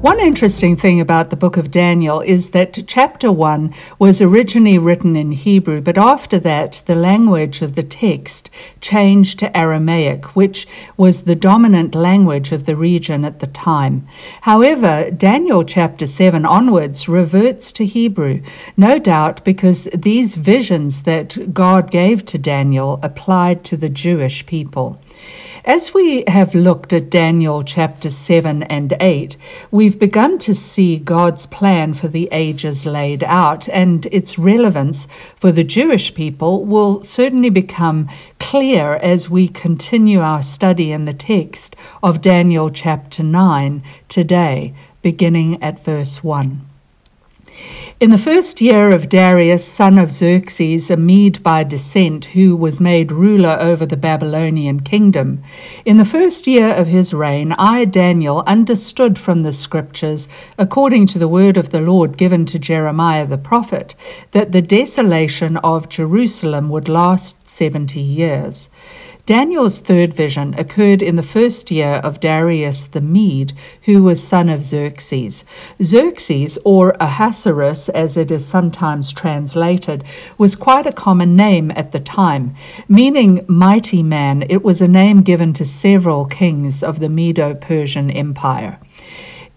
One interesting thing about the book of Daniel is that chapter 1 was originally written in Hebrew, but after that, the language of the text changed to Aramaic, which was the dominant language of the region at the time. However, Daniel chapter 7 onwards reverts to Hebrew, no doubt because these visions that God gave to Daniel applied to the Jewish people. As we have looked at Daniel chapter 7 and 8, we've begun to see God's plan for the ages laid out, and its relevance for the Jewish people will certainly become clear as we continue our study in the text of Daniel chapter 9 today, beginning at verse 1. In the first year of Darius, son of Xerxes, a Mede by descent, who was made ruler over the Babylonian kingdom, in the first year of his reign, I, Daniel, understood from the scriptures, according to the word of the Lord given to Jeremiah the prophet, that the desolation of Jerusalem would last seventy years. Daniel's third vision occurred in the first year of Darius the Mede, who was son of Xerxes. Xerxes, or Ahasuerus as it is sometimes translated, was quite a common name at the time. Meaning mighty man, it was a name given to several kings of the Medo Persian Empire.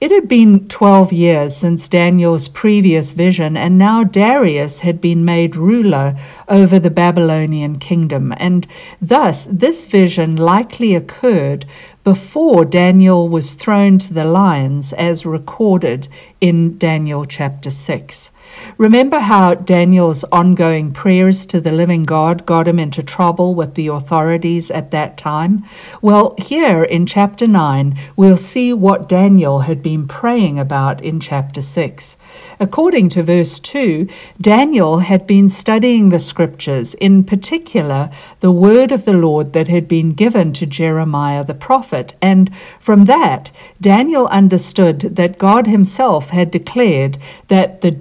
It had been 12 years since Daniel's previous vision, and now Darius had been made ruler over the Babylonian kingdom. And thus, this vision likely occurred before Daniel was thrown to the lions, as recorded in Daniel chapter 6. Remember how Daniel's ongoing prayers to the living God got him into trouble with the authorities at that time? Well, here in chapter 9, we'll see what Daniel had been praying about in chapter 6. According to verse 2, Daniel had been studying the scriptures, in particular, the word of the Lord that had been given to Jeremiah the prophet and from that Daniel understood that God himself had declared that the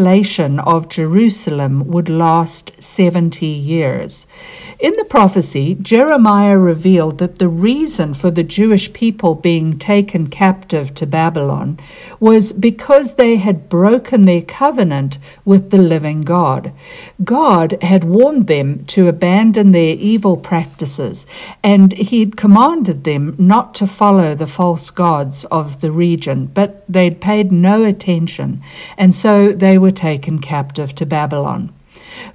desolation of Jerusalem would last 70 years. In the prophecy, Jeremiah revealed that the reason for the Jewish people being taken captive to Babylon was because they had broken their covenant with the living God. God had warned them to abandon their evil practices, and he had commanded them not to follow the false gods of the region, but they'd paid no attention, and so they were taken captive to Babylon.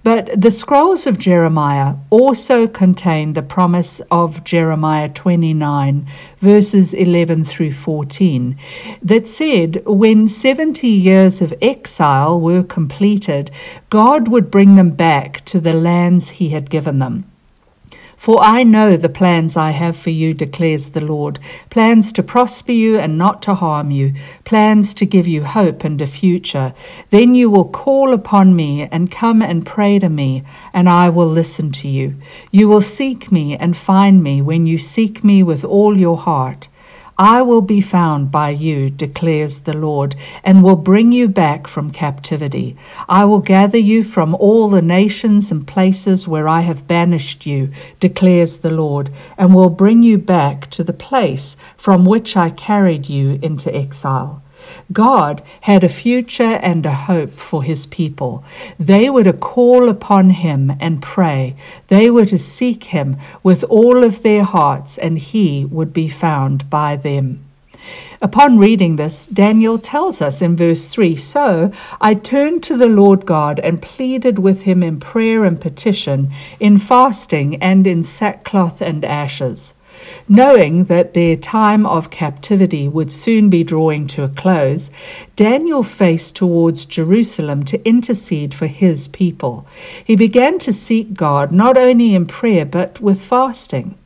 But the scrolls of Jeremiah also contain the promise of Jeremiah 29, verses 11 through 14, that said, when 70 years of exile were completed, God would bring them back to the lands he had given them. For I know the plans I have for you, declares the Lord plans to prosper you and not to harm you, plans to give you hope and a future. Then you will call upon me and come and pray to me, and I will listen to you. You will seek me and find me when you seek me with all your heart. I will be found by you, declares the Lord, and will bring you back from captivity. I will gather you from all the nations and places where I have banished you, declares the Lord, and will bring you back to the place from which I carried you into exile. God had a future and a hope for his people. They were to call upon him and pray. They were to seek him with all of their hearts, and he would be found by them. Upon reading this, Daniel tells us in verse 3 So I turned to the Lord God and pleaded with him in prayer and petition, in fasting and in sackcloth and ashes. Knowing that their time of captivity would soon be drawing to a close, Daniel faced towards Jerusalem to intercede for his people. He began to seek God not only in prayer but with fasting.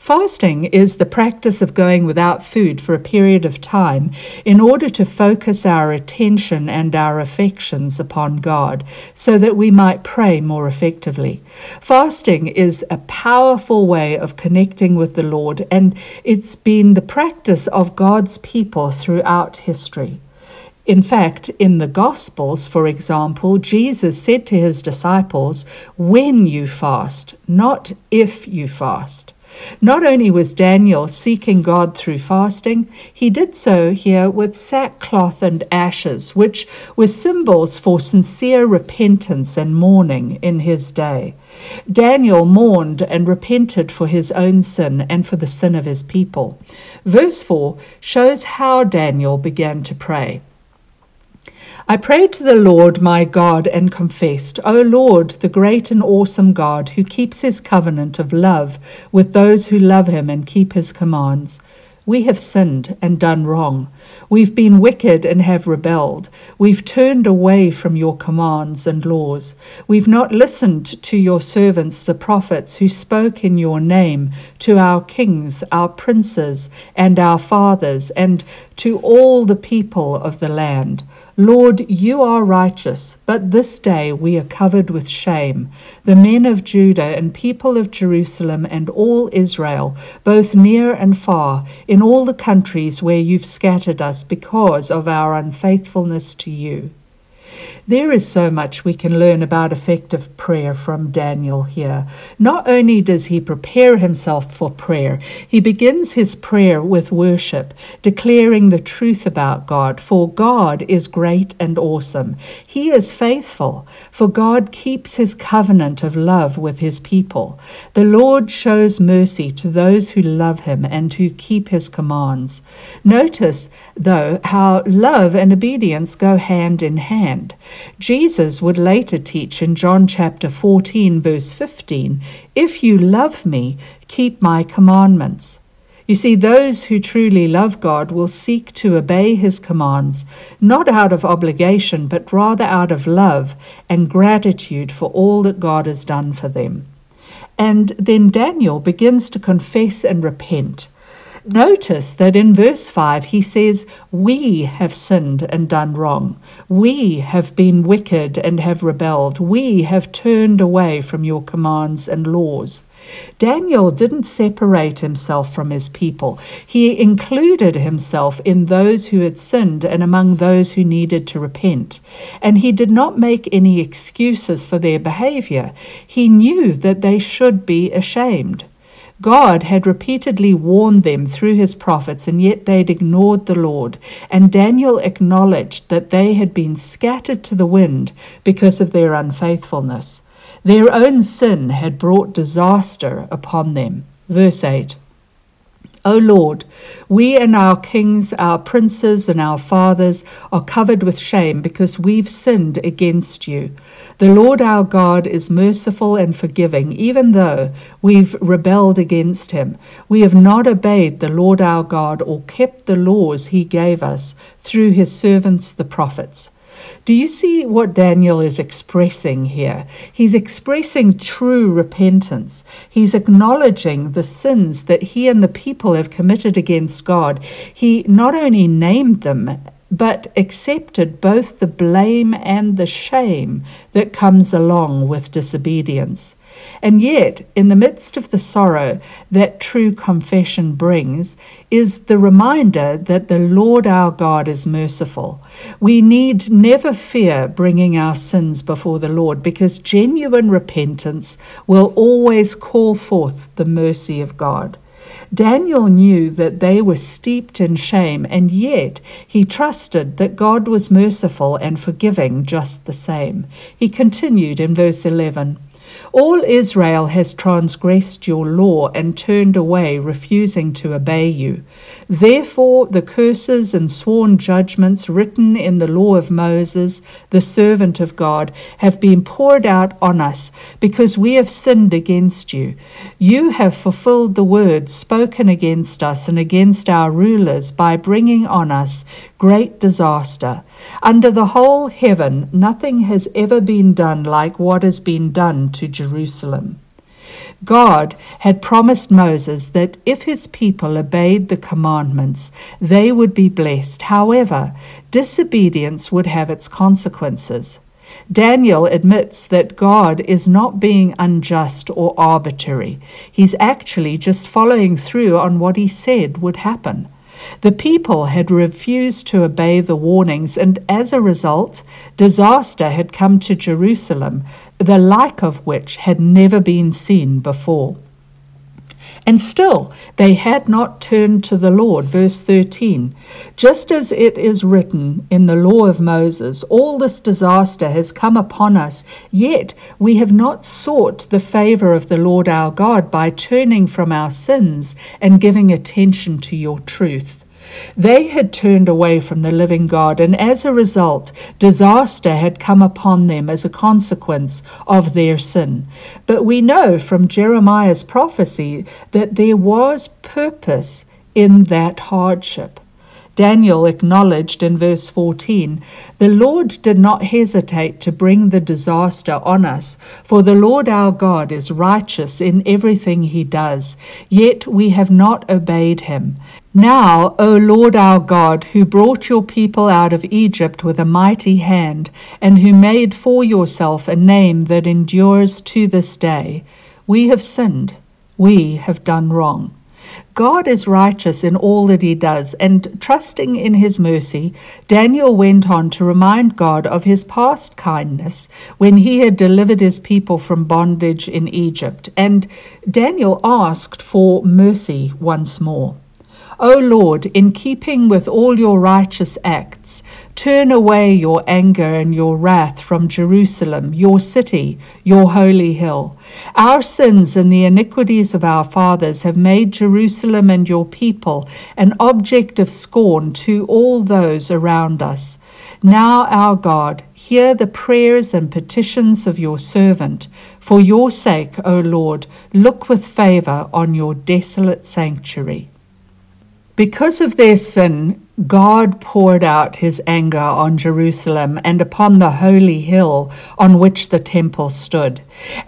Fasting is the practice of going without food for a period of time in order to focus our attention and our affections upon God so that we might pray more effectively. Fasting is a powerful way of connecting with the Lord, and it's been the practice of God's people throughout history. In fact, in the Gospels, for example, Jesus said to his disciples, When you fast, not if you fast. Not only was Daniel seeking God through fasting, he did so here with sackcloth and ashes, which were symbols for sincere repentance and mourning in his day. Daniel mourned and repented for his own sin and for the sin of his people. Verse 4 shows how Daniel began to pray. I prayed to the Lord my God and confessed, O Lord, the great and awesome God, who keeps his covenant of love with those who love him and keep his commands. We have sinned and done wrong. We've been wicked and have rebelled. We've turned away from your commands and laws. We've not listened to your servants, the prophets, who spoke in your name to our kings, our princes, and our fathers, and to all the people of the land. Lord, you are righteous, but this day we are covered with shame, the men of Judah and people of Jerusalem and all Israel, both near and far, in all the countries where you've scattered us because of our unfaithfulness to you. There is so much we can learn about effective prayer from Daniel here. Not only does he prepare himself for prayer, he begins his prayer with worship, declaring the truth about God, for God is great and awesome. He is faithful, for God keeps his covenant of love with his people. The Lord shows mercy to those who love him and who keep his commands. Notice, though, how love and obedience go hand in hand. Jesus would later teach in John chapter 14, verse 15 If you love me, keep my commandments. You see, those who truly love God will seek to obey his commands, not out of obligation, but rather out of love and gratitude for all that God has done for them. And then Daniel begins to confess and repent. Notice that in verse 5 he says, We have sinned and done wrong. We have been wicked and have rebelled. We have turned away from your commands and laws. Daniel didn't separate himself from his people. He included himself in those who had sinned and among those who needed to repent. And he did not make any excuses for their behavior. He knew that they should be ashamed. God had repeatedly warned them through his prophets, and yet they'd ignored the Lord. And Daniel acknowledged that they had been scattered to the wind because of their unfaithfulness. Their own sin had brought disaster upon them. Verse 8 O Lord, we and our kings, our princes, and our fathers are covered with shame because we've sinned against you. The Lord our God is merciful and forgiving, even though we've rebelled against him. We have not obeyed the Lord our God or kept the laws he gave us through his servants the prophets. Do you see what Daniel is expressing here? He's expressing true repentance. He's acknowledging the sins that he and the people have committed against God. He not only named them but accepted both the blame and the shame that comes along with disobedience. And yet, in the midst of the sorrow that true confession brings, is the reminder that the Lord our God is merciful. We need never fear bringing our sins before the Lord because genuine repentance will always call forth the mercy of God. Daniel knew that they were steeped in shame, and yet he trusted that God was merciful and forgiving just the same. He continued in verse 11. All Israel has transgressed your law and turned away, refusing to obey you. Therefore, the curses and sworn judgments written in the law of Moses, the servant of God, have been poured out on us because we have sinned against you. You have fulfilled the words spoken against us and against our rulers by bringing on us great disaster. Under the whole heaven, nothing has ever been done like what has been done to Jerusalem. God had promised Moses that if his people obeyed the commandments, they would be blessed. However, disobedience would have its consequences. Daniel admits that God is not being unjust or arbitrary. He's actually just following through on what he said would happen. The people had refused to obey the warnings, and as a result, disaster had come to Jerusalem, the like of which had never been seen before. And still they had not turned to the Lord. Verse 13 Just as it is written in the law of Moses, all this disaster has come upon us, yet we have not sought the favor of the Lord our God by turning from our sins and giving attention to your truth. They had turned away from the living God, and as a result, disaster had come upon them as a consequence of their sin. But we know from Jeremiah's prophecy that there was purpose in that hardship. Daniel acknowledged in verse 14 The Lord did not hesitate to bring the disaster on us, for the Lord our God is righteous in everything he does, yet we have not obeyed him. Now, O Lord our God, who brought your people out of Egypt with a mighty hand, and who made for yourself a name that endures to this day, we have sinned, we have done wrong. God is righteous in all that he does, and trusting in his mercy, Daniel went on to remind God of his past kindness when he had delivered his people from bondage in Egypt. And Daniel asked for mercy once more. O Lord, in keeping with all your righteous acts, turn away your anger and your wrath from Jerusalem, your city, your holy hill. Our sins and the iniquities of our fathers have made Jerusalem and your people an object of scorn to all those around us. Now, our God, hear the prayers and petitions of your servant. For your sake, O Lord, look with favor on your desolate sanctuary. Because of their sin, God poured out his anger on Jerusalem and upon the holy hill on which the temple stood.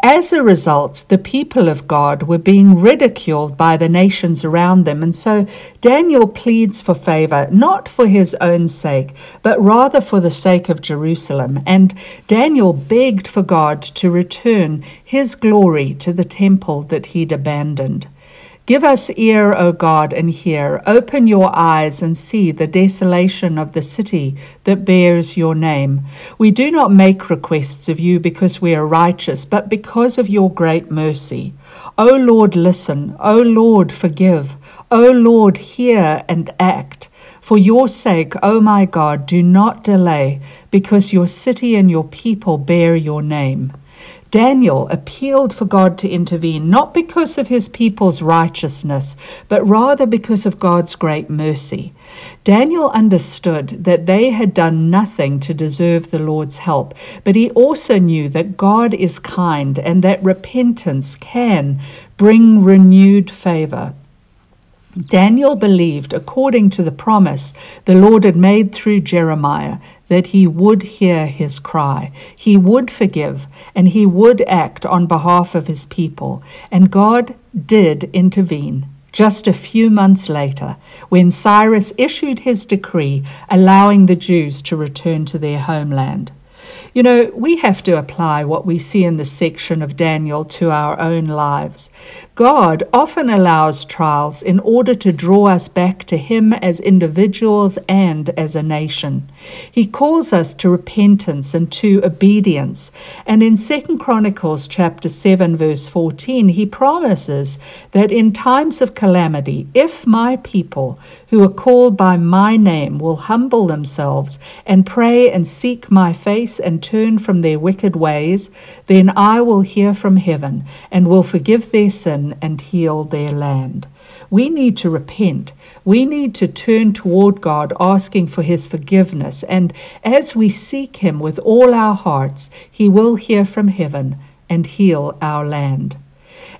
As a result, the people of God were being ridiculed by the nations around them, and so Daniel pleads for favor, not for his own sake, but rather for the sake of Jerusalem. And Daniel begged for God to return his glory to the temple that he'd abandoned. Give us ear, O God, and hear. Open your eyes and see the desolation of the city that bears your name. We do not make requests of you because we are righteous, but because of your great mercy. O Lord, listen. O Lord, forgive. O Lord, hear and act. For your sake, O my God, do not delay, because your city and your people bear your name. Daniel appealed for God to intervene, not because of his people's righteousness, but rather because of God's great mercy. Daniel understood that they had done nothing to deserve the Lord's help, but he also knew that God is kind and that repentance can bring renewed favor. Daniel believed, according to the promise the Lord had made through Jeremiah, that he would hear his cry, he would forgive, and he would act on behalf of his people. And God did intervene. Just a few months later, when Cyrus issued his decree allowing the Jews to return to their homeland. You know, we have to apply what we see in the section of Daniel to our own lives. God often allows trials in order to draw us back to Him as individuals and as a nation. He calls us to repentance and to obedience. And in 2 Chronicles chapter 7 verse 14, he promises that in times of calamity, if my people who are called by my name will humble themselves and pray and seek my face and turn from their wicked ways, then I will hear from heaven and will forgive their sin and heal their land. We need to repent. We need to turn toward God, asking for His forgiveness. And as we seek Him with all our hearts, He will hear from heaven and heal our land.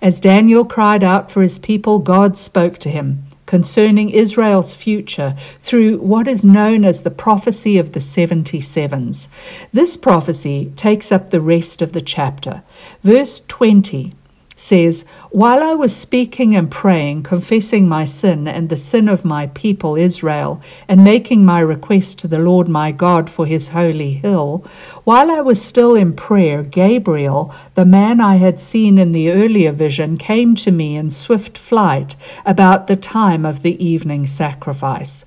As Daniel cried out for his people, God spoke to him concerning Israel's future through what is known as the prophecy of the 77s. This prophecy takes up the rest of the chapter. Verse 20 says, While I was speaking and praying, confessing my sin and the sin of my people Israel, and making my request to the Lord my God for his holy hill, while I was still in prayer, Gabriel, the man I had seen in the earlier vision, came to me in swift flight about the time of the evening sacrifice.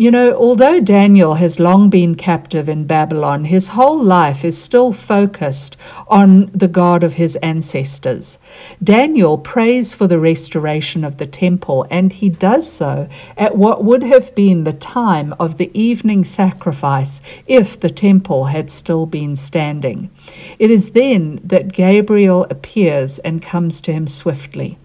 You know, although Daniel has long been captive in Babylon, his whole life is still focused on the God of his ancestors. Daniel prays for the restoration of the temple, and he does so at what would have been the time of the evening sacrifice if the temple had still been standing. It is then that Gabriel appears and comes to him swiftly.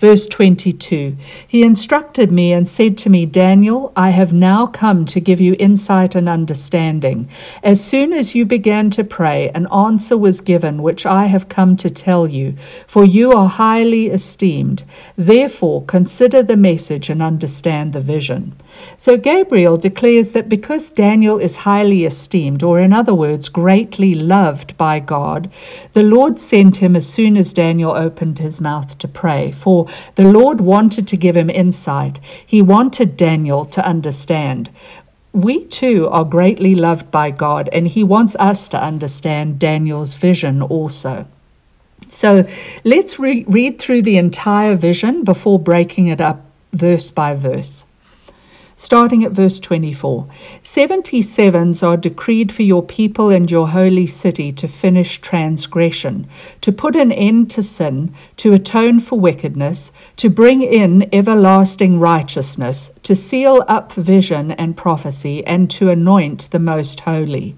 Verse 22 He instructed me and said to me, Daniel, I have now come to give you insight and understanding. As soon as you began to pray, an answer was given, which I have come to tell you, for you are highly esteemed. Therefore, consider the message and understand the vision. So Gabriel declares that because Daniel is highly esteemed, or in other words, greatly loved by God, the Lord sent him as soon as Daniel opened his mouth to pray. For the Lord wanted to give him insight. He wanted Daniel to understand. We too are greatly loved by God, and He wants us to understand Daniel's vision also. So let's re- read through the entire vision before breaking it up verse by verse starting at verse 24. Seventy sevens are decreed for your people and your holy city to finish transgression, to put an end to sin, to atone for wickedness, to bring in everlasting righteousness, to seal up vision and prophecy, and to anoint the most holy.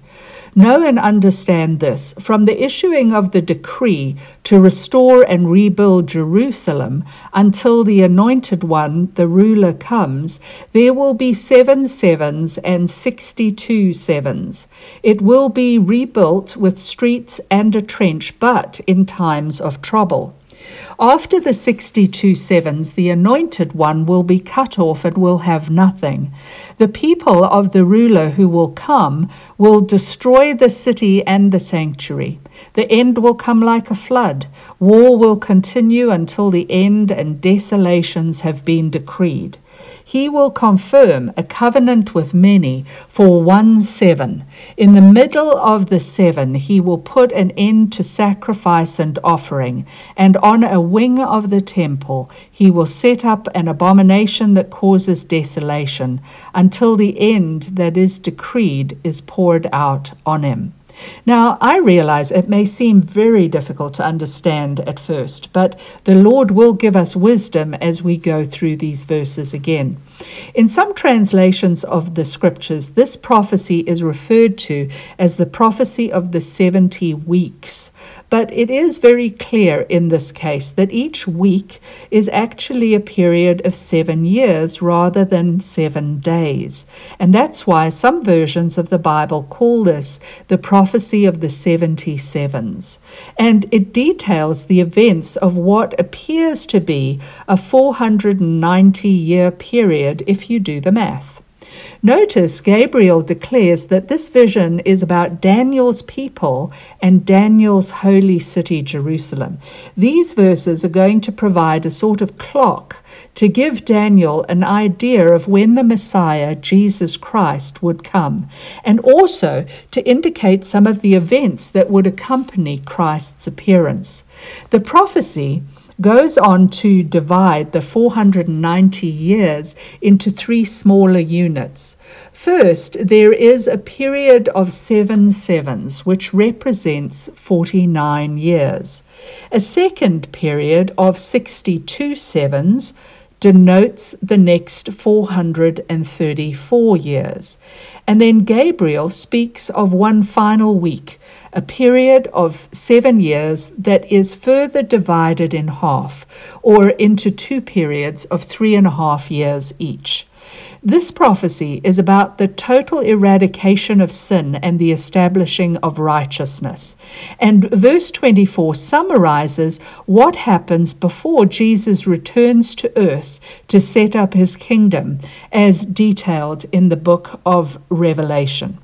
Know and understand this from the issuing of the decree to restore and rebuild Jerusalem until the anointed one, the ruler, comes, there will be seven sevens and sixty two sevens. It will be rebuilt with streets and a trench, but in times of trouble. After the 62 sevens, the anointed one will be cut off and will have nothing. The people of the ruler who will come will destroy the city and the sanctuary. The end will come like a flood. War will continue until the end and desolations have been decreed. He will confirm a covenant with many for one seven. In the middle of the seven, he will put an end to sacrifice and offering, and on a wing of the temple, he will set up an abomination that causes desolation, until the end that is decreed is poured out on him. Now, I realize it may seem very difficult to understand at first, but the Lord will give us wisdom as we go through these verses again. In some translations of the scriptures, this prophecy is referred to as the prophecy of the 70 weeks, but it is very clear in this case that each week is actually a period of seven years rather than seven days. And that's why some versions of the Bible call this the prophecy of the 77s. And it details the events of what appears to be a 490 year period if you do the math. Notice Gabriel declares that this vision is about Daniel's people and Daniel's holy city, Jerusalem. These verses are going to provide a sort of clock to give Daniel an idea of when the Messiah, Jesus Christ, would come, and also to indicate some of the events that would accompany Christ's appearance. The prophecy goes on to divide the 490 years into three smaller units. First, there is a period of seven sevens, which represents 49 years. A second period of 62 sevens denotes the next 434 years. And then Gabriel speaks of one final week, a period of seven years that is further divided in half, or into two periods of three and a half years each. This prophecy is about the total eradication of sin and the establishing of righteousness. And verse 24 summarizes what happens before Jesus returns to earth to set up his kingdom, as detailed in the book of Revelation.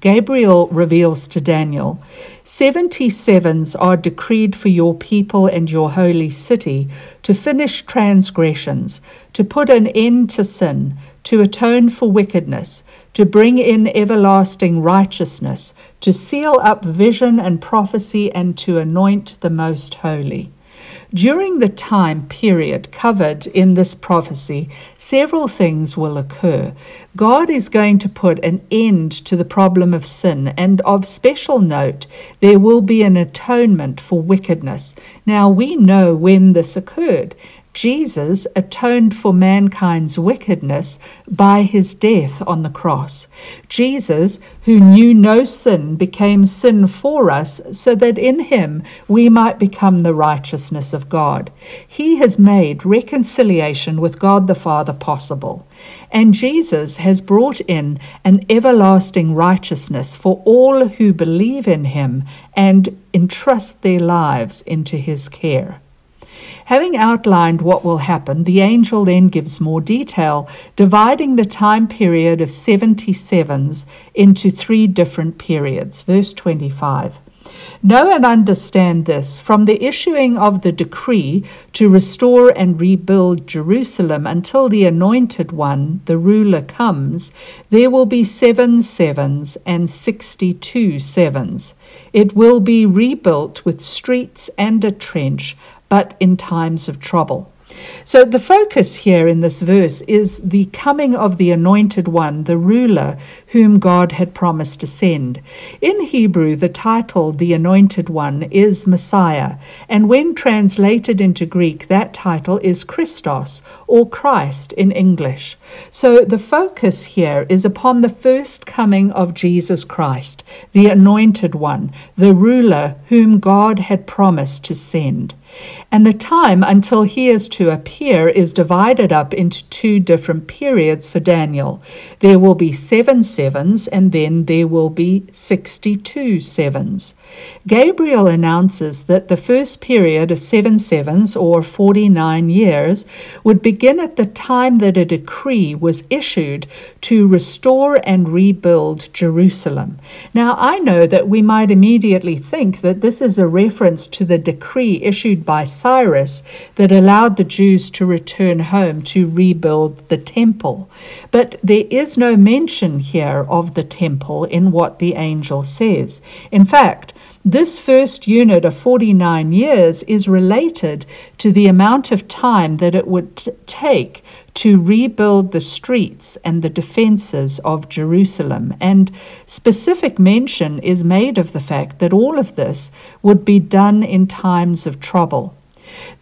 Gabriel reveals to Daniel 77s are decreed for your people and your holy city to finish transgressions, to put an end to sin, to atone for wickedness, to bring in everlasting righteousness, to seal up vision and prophecy, and to anoint the most holy. During the time period covered in this prophecy, several things will occur. God is going to put an end to the problem of sin, and of special note, there will be an atonement for wickedness. Now, we know when this occurred. Jesus atoned for mankind's wickedness by his death on the cross. Jesus, who knew no sin, became sin for us so that in him we might become the righteousness of God. He has made reconciliation with God the Father possible. And Jesus has brought in an everlasting righteousness for all who believe in him and entrust their lives into his care. Having outlined what will happen, the angel then gives more detail, dividing the time period of 77s into three different periods. Verse 25. Know and understand this from the issuing of the decree to restore and rebuild Jerusalem until the anointed one, the ruler, comes, there will be seven sevens and sixty two sevens. It will be rebuilt with streets and a trench, but in times of trouble. So the focus here in this verse is the coming of the anointed one, the ruler, whom God had promised to send. In Hebrew, the title, the anointed one, is Messiah, and when translated into Greek, that title is Christos, or Christ in English. So the focus here is upon the first coming of Jesus Christ, the anointed one, the ruler whom God had promised to send. And the time until he is to appear is divided up into two different periods for Daniel. There will be seven sevens, and then there will be 62 sevens. Gabriel announces that the first period of seven sevens, or 49 years, would begin at the time that a decree was issued to restore and rebuild Jerusalem. Now, I know that we might immediately think that this is a reference to the decree issued by Cyrus that allowed the Jews to return home to rebuild the temple. But there is no mention here of the temple in what the angel says. In fact, this first unit of 49 years is related to the amount of time that it would t- take to rebuild the streets and the defenses of Jerusalem. And specific mention is made of the fact that all of this would be done in times of trouble.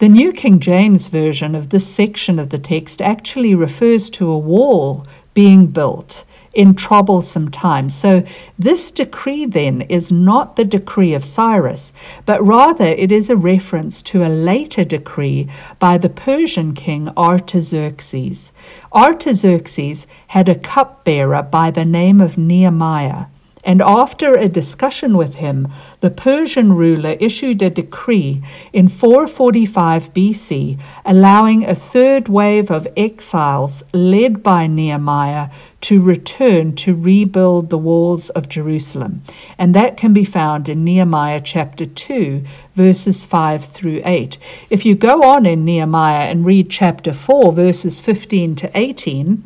The New King James Version of this section of the text actually refers to a wall being built in troublesome times. So, this decree then is not the decree of Cyrus, but rather it is a reference to a later decree by the Persian king Artaxerxes. Artaxerxes had a cupbearer by the name of Nehemiah. And after a discussion with him, the Persian ruler issued a decree in 445 BC allowing a third wave of exiles led by Nehemiah to return to rebuild the walls of Jerusalem. And that can be found in Nehemiah chapter 2, verses 5 through 8. If you go on in Nehemiah and read chapter 4, verses 15 to 18,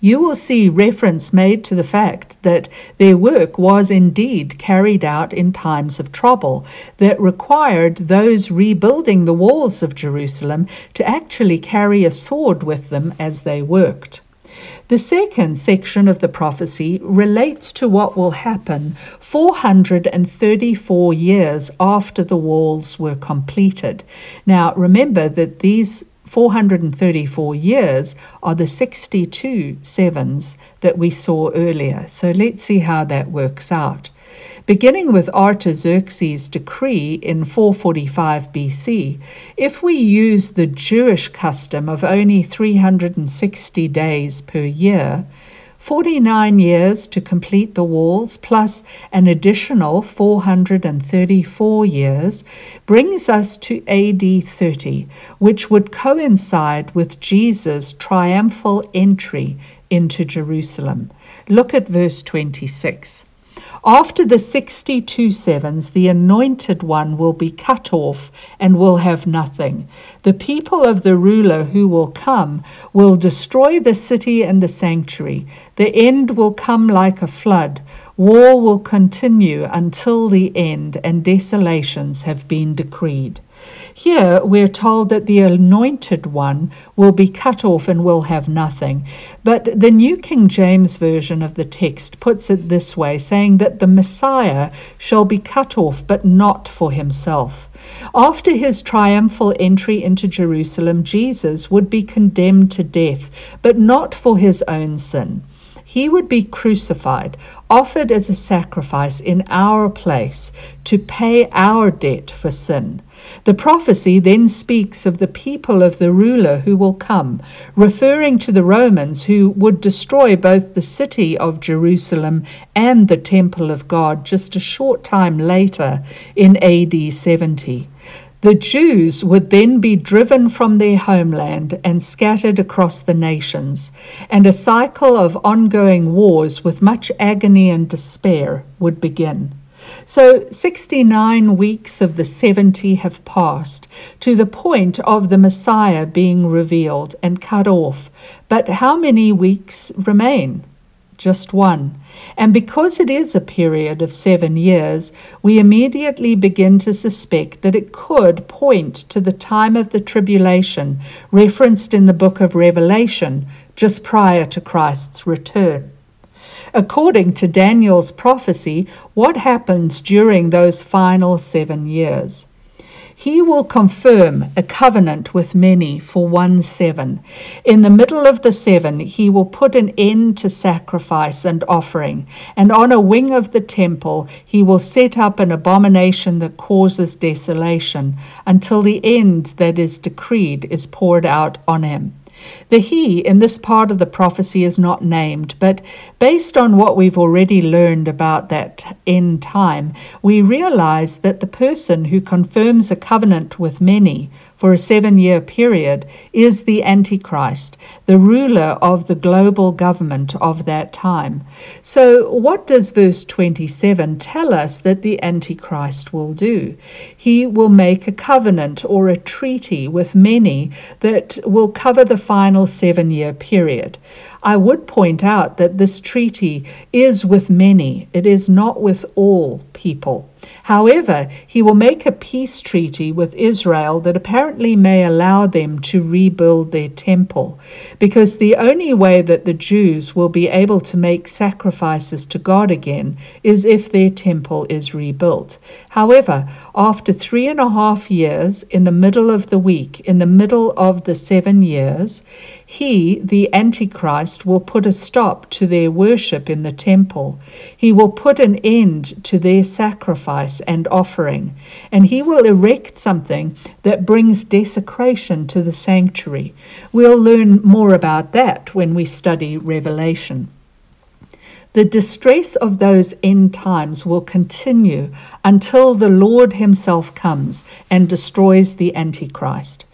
you will see reference made to the fact that their work was indeed carried out in times of trouble that required those rebuilding the walls of Jerusalem to actually carry a sword with them as they worked. The second section of the prophecy relates to what will happen 434 years after the walls were completed. Now, remember that these 434 years are the 62 sevens that we saw earlier. So let's see how that works out. Beginning with Artaxerxes' decree in 445 BC, if we use the Jewish custom of only 360 days per year, 49 years to complete the walls, plus an additional 434 years, brings us to AD 30, which would coincide with Jesus' triumphal entry into Jerusalem. Look at verse 26. After the 62 sevens, the anointed one will be cut off and will have nothing. The people of the ruler who will come will destroy the city and the sanctuary. The end will come like a flood. War will continue until the end, and desolations have been decreed. Here we're told that the anointed one will be cut off and will have nothing. But the New King James Version of the text puts it this way, saying that the Messiah shall be cut off, but not for himself. After his triumphal entry into Jerusalem, Jesus would be condemned to death, but not for his own sin. He would be crucified, offered as a sacrifice in our place to pay our debt for sin. The prophecy then speaks of the people of the ruler who will come, referring to the Romans who would destroy both the city of Jerusalem and the temple of God just a short time later in AD 70. The Jews would then be driven from their homeland and scattered across the nations, and a cycle of ongoing wars with much agony and despair would begin. So 69 weeks of the 70 have passed to the point of the Messiah being revealed and cut off. But how many weeks remain? Just one. And because it is a period of seven years, we immediately begin to suspect that it could point to the time of the tribulation referenced in the book of Revelation just prior to Christ's return. According to Daniel's prophecy, what happens during those final seven years? He will confirm a covenant with many for one seven. In the middle of the seven, he will put an end to sacrifice and offering, and on a wing of the temple, he will set up an abomination that causes desolation until the end that is decreed is poured out on him. The he in this part of the prophecy is not named, but based on what we've already learned about that end time, we realize that the person who confirms a covenant with many for a seven year period is the Antichrist, the ruler of the global government of that time. So, what does verse 27 tell us that the Antichrist will do? He will make a covenant or a treaty with many that will cover the final seven year period. I would point out that this treaty is with many, it is not with all people. However, he will make a peace treaty with Israel that apparently may allow them to rebuild their temple, because the only way that the Jews will be able to make sacrifices to God again is if their temple is rebuilt. However, after three and a half years, in the middle of the week, in the middle of the seven years, he, the Antichrist, will put a stop to their worship in the temple. He will put an end to their sacrifice and offering, and he will erect something that brings desecration to the sanctuary. We'll learn more about that when we study Revelation. The distress of those end times will continue until the Lord Himself comes and destroys the Antichrist.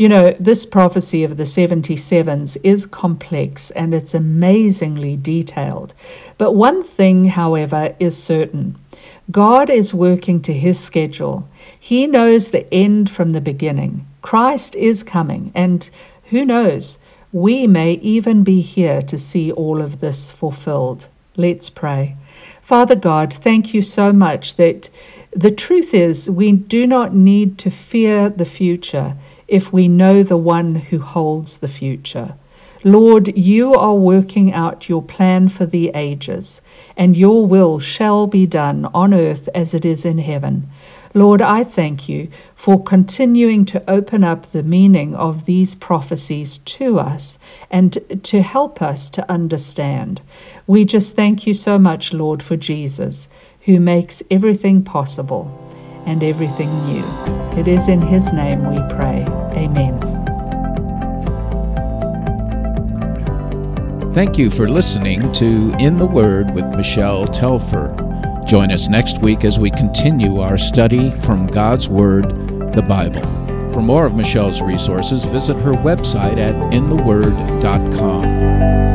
You know, this prophecy of the 77s is complex and it's amazingly detailed. But one thing, however, is certain God is working to his schedule. He knows the end from the beginning. Christ is coming, and who knows, we may even be here to see all of this fulfilled. Let's pray. Father God, thank you so much that the truth is we do not need to fear the future if we know the one who holds the future. Lord, you are working out your plan for the ages, and your will shall be done on earth as it is in heaven. Lord, I thank you for continuing to open up the meaning of these prophecies to us and to help us to understand. We just thank you so much, Lord, for Jesus, who makes everything possible and everything new. It is in His name we pray. Amen. Thank you for listening to In the Word with Michele Telfer. Join us next week as we continue our study from God's Word, the Bible. For more of Michele's resources, visit her website at intheword.com.